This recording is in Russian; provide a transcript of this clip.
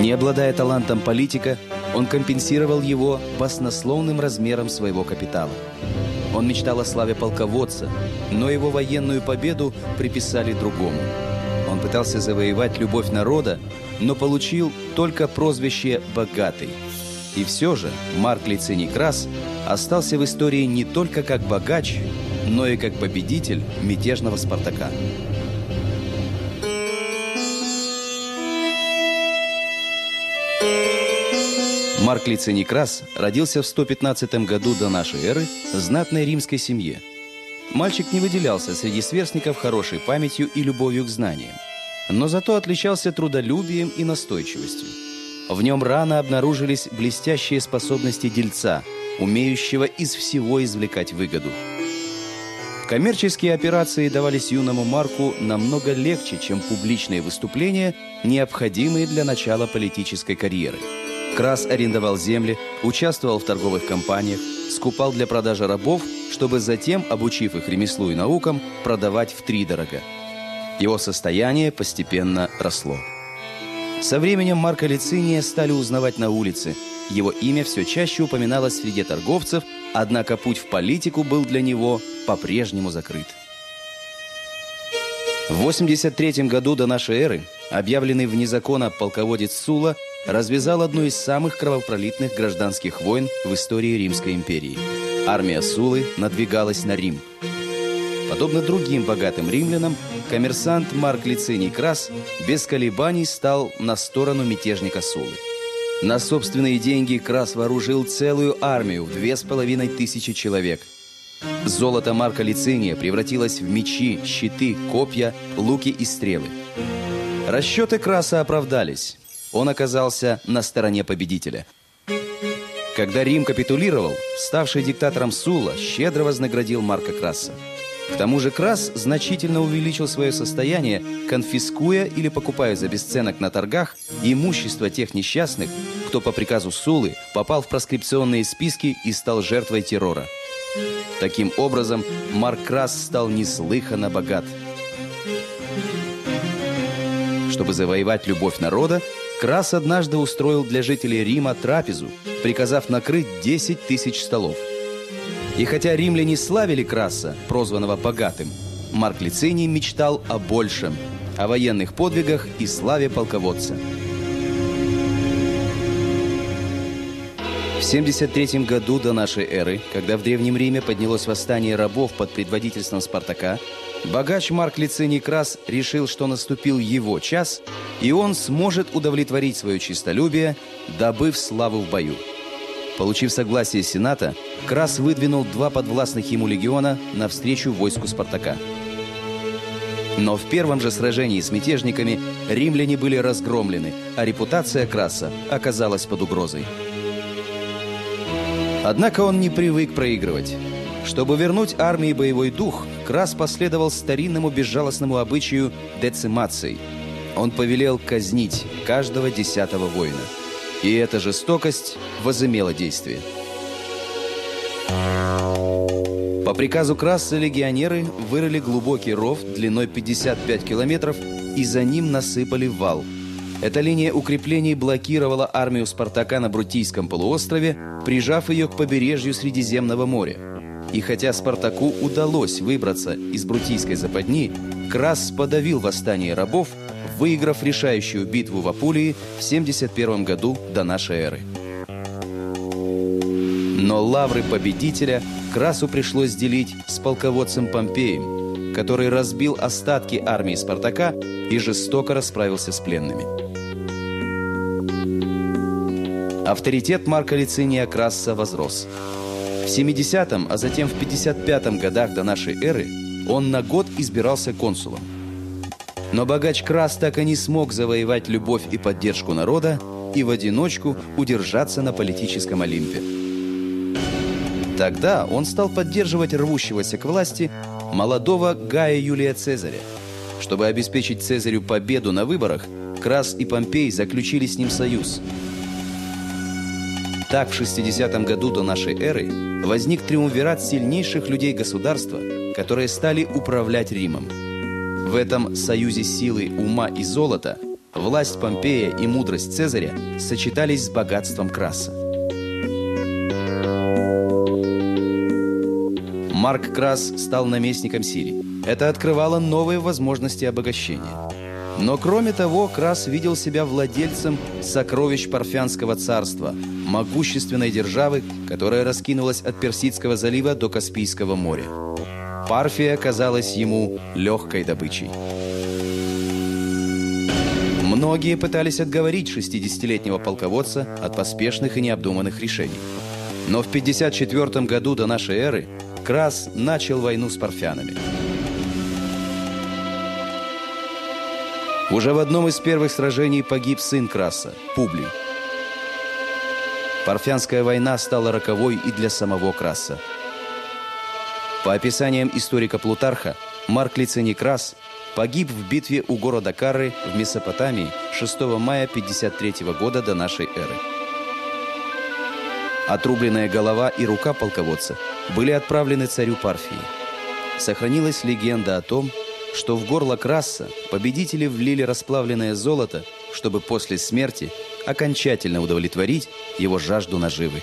Не обладая талантом политика, он компенсировал его баснословным размером своего капитала. Он мечтал о славе полководца, но его военную победу приписали другому. Он пытался завоевать любовь народа, но получил только прозвище «богатый». И все же Марк Лициний Крас остался в истории не только как богач, но и как победитель мятежного «Спартака». Марк Лициний Крас родился в 115 году до нашей эры в знатной римской семье. Мальчик не выделялся среди сверстников хорошей памятью и любовью к знаниям, но зато отличался трудолюбием и настойчивостью. В нем рано обнаружились блестящие способности дельца, умеющего из всего извлекать выгоду. Коммерческие операции давались юному Марку намного легче, чем публичные выступления, необходимые для начала политической карьеры – Крас арендовал земли, участвовал в торговых компаниях, скупал для продажи рабов, чтобы затем, обучив их ремеслу и наукам, продавать втридорога. Его состояние постепенно росло. Со временем Марка Лициния стали узнавать на улице. Его имя все чаще упоминалось среди торговцев, однако путь в политику был для него по-прежнему закрыт. В 83 году до нашей эры объявленный вне закона полководец Сула развязал одну из самых кровопролитных гражданских войн в истории Римской империи. Армия Сулы надвигалась на Рим. Подобно другим богатым римлянам, коммерсант Марк Лициний Крас без колебаний стал на сторону мятежника Сулы. На собственные деньги Крас вооружил целую армию в две с половиной тысячи человек. Золото Марка Лициния превратилось в мечи, щиты, копья, луки и стрелы. Расчеты Краса оправдались он оказался на стороне победителя. Когда Рим капитулировал, ставший диктатором Сула щедро вознаградил Марка Краса. К тому же Крас значительно увеличил свое состояние, конфискуя или покупая за бесценок на торгах имущество тех несчастных, кто по приказу Сулы попал в проскрипционные списки и стал жертвой террора. Таким образом, Марк Крас стал неслыханно богат. Чтобы завоевать любовь народа, Крас однажды устроил для жителей Рима трапезу, приказав накрыть 10 тысяч столов. И хотя римляне славили Краса, прозванного богатым, Марк Лициний мечтал о большем, о военных подвигах и славе полководца. В 73 году до нашей эры, когда в Древнем Риме поднялось восстание рабов под предводительством Спартака, Богач Марк Лициний Крас решил, что наступил его час, и он сможет удовлетворить свое честолюбие, добыв славу в бою. Получив согласие Сената, Крас выдвинул два подвластных ему легиона навстречу войску Спартака. Но в первом же сражении с мятежниками римляне были разгромлены, а репутация Краса оказалась под угрозой. Однако он не привык проигрывать. Чтобы вернуть армии боевой дух, Крас последовал старинному безжалостному обычаю децимации. Он повелел казнить каждого десятого воина. И эта жестокость возымела действие. По приказу Краса легионеры вырыли глубокий ров длиной 55 километров и за ним насыпали вал. Эта линия укреплений блокировала армию Спартака на Брутийском полуострове, прижав ее к побережью Средиземного моря. И хотя Спартаку удалось выбраться из Брутийской западни, Крас подавил восстание рабов, выиграв решающую битву в Апулии в 71 году до нашей эры. Но лавры победителя Красу пришлось делить с полководцем Помпеем, который разбил остатки армии Спартака и жестоко расправился с пленными. Авторитет Марка Лициния Краса возрос – в 70-м, а затем в 55-м годах до нашей эры он на год избирался консулом. Но богач Крас так и не смог завоевать любовь и поддержку народа и в одиночку удержаться на политическом Олимпе. Тогда он стал поддерживать рвущегося к власти молодого Гая Юлия Цезаря. Чтобы обеспечить Цезарю победу на выборах, Крас и Помпей заключили с ним союз – так, в 60 году до нашей эры возник триумвират сильнейших людей государства, которые стали управлять Римом. В этом союзе силы, ума и золота власть Помпея и мудрость Цезаря сочетались с богатством Краса. Марк Крас стал наместником Сирии. Это открывало новые возможности обогащения. Но кроме того, Крас видел себя владельцем сокровищ Парфянского царства, могущественной державы, которая раскинулась от Персидского залива до Каспийского моря. Парфия казалась ему легкой добычей. Многие пытались отговорить 60-летнего полководца от поспешных и необдуманных решений. Но в 54 году до нашей эры Крас начал войну с парфянами. Уже в одном из первых сражений погиб сын Краса, Публий. Парфянская война стала роковой и для самого Краса. По описаниям историка Плутарха, Марк Лициний Крас погиб в битве у города Карры в Месопотамии 6 мая 53 года до нашей эры. Отрубленная голова и рука полководца были отправлены царю Парфии. Сохранилась легенда о том, что в горло Краса победители влили расплавленное золото, чтобы после смерти окончательно удовлетворить его жажду наживы.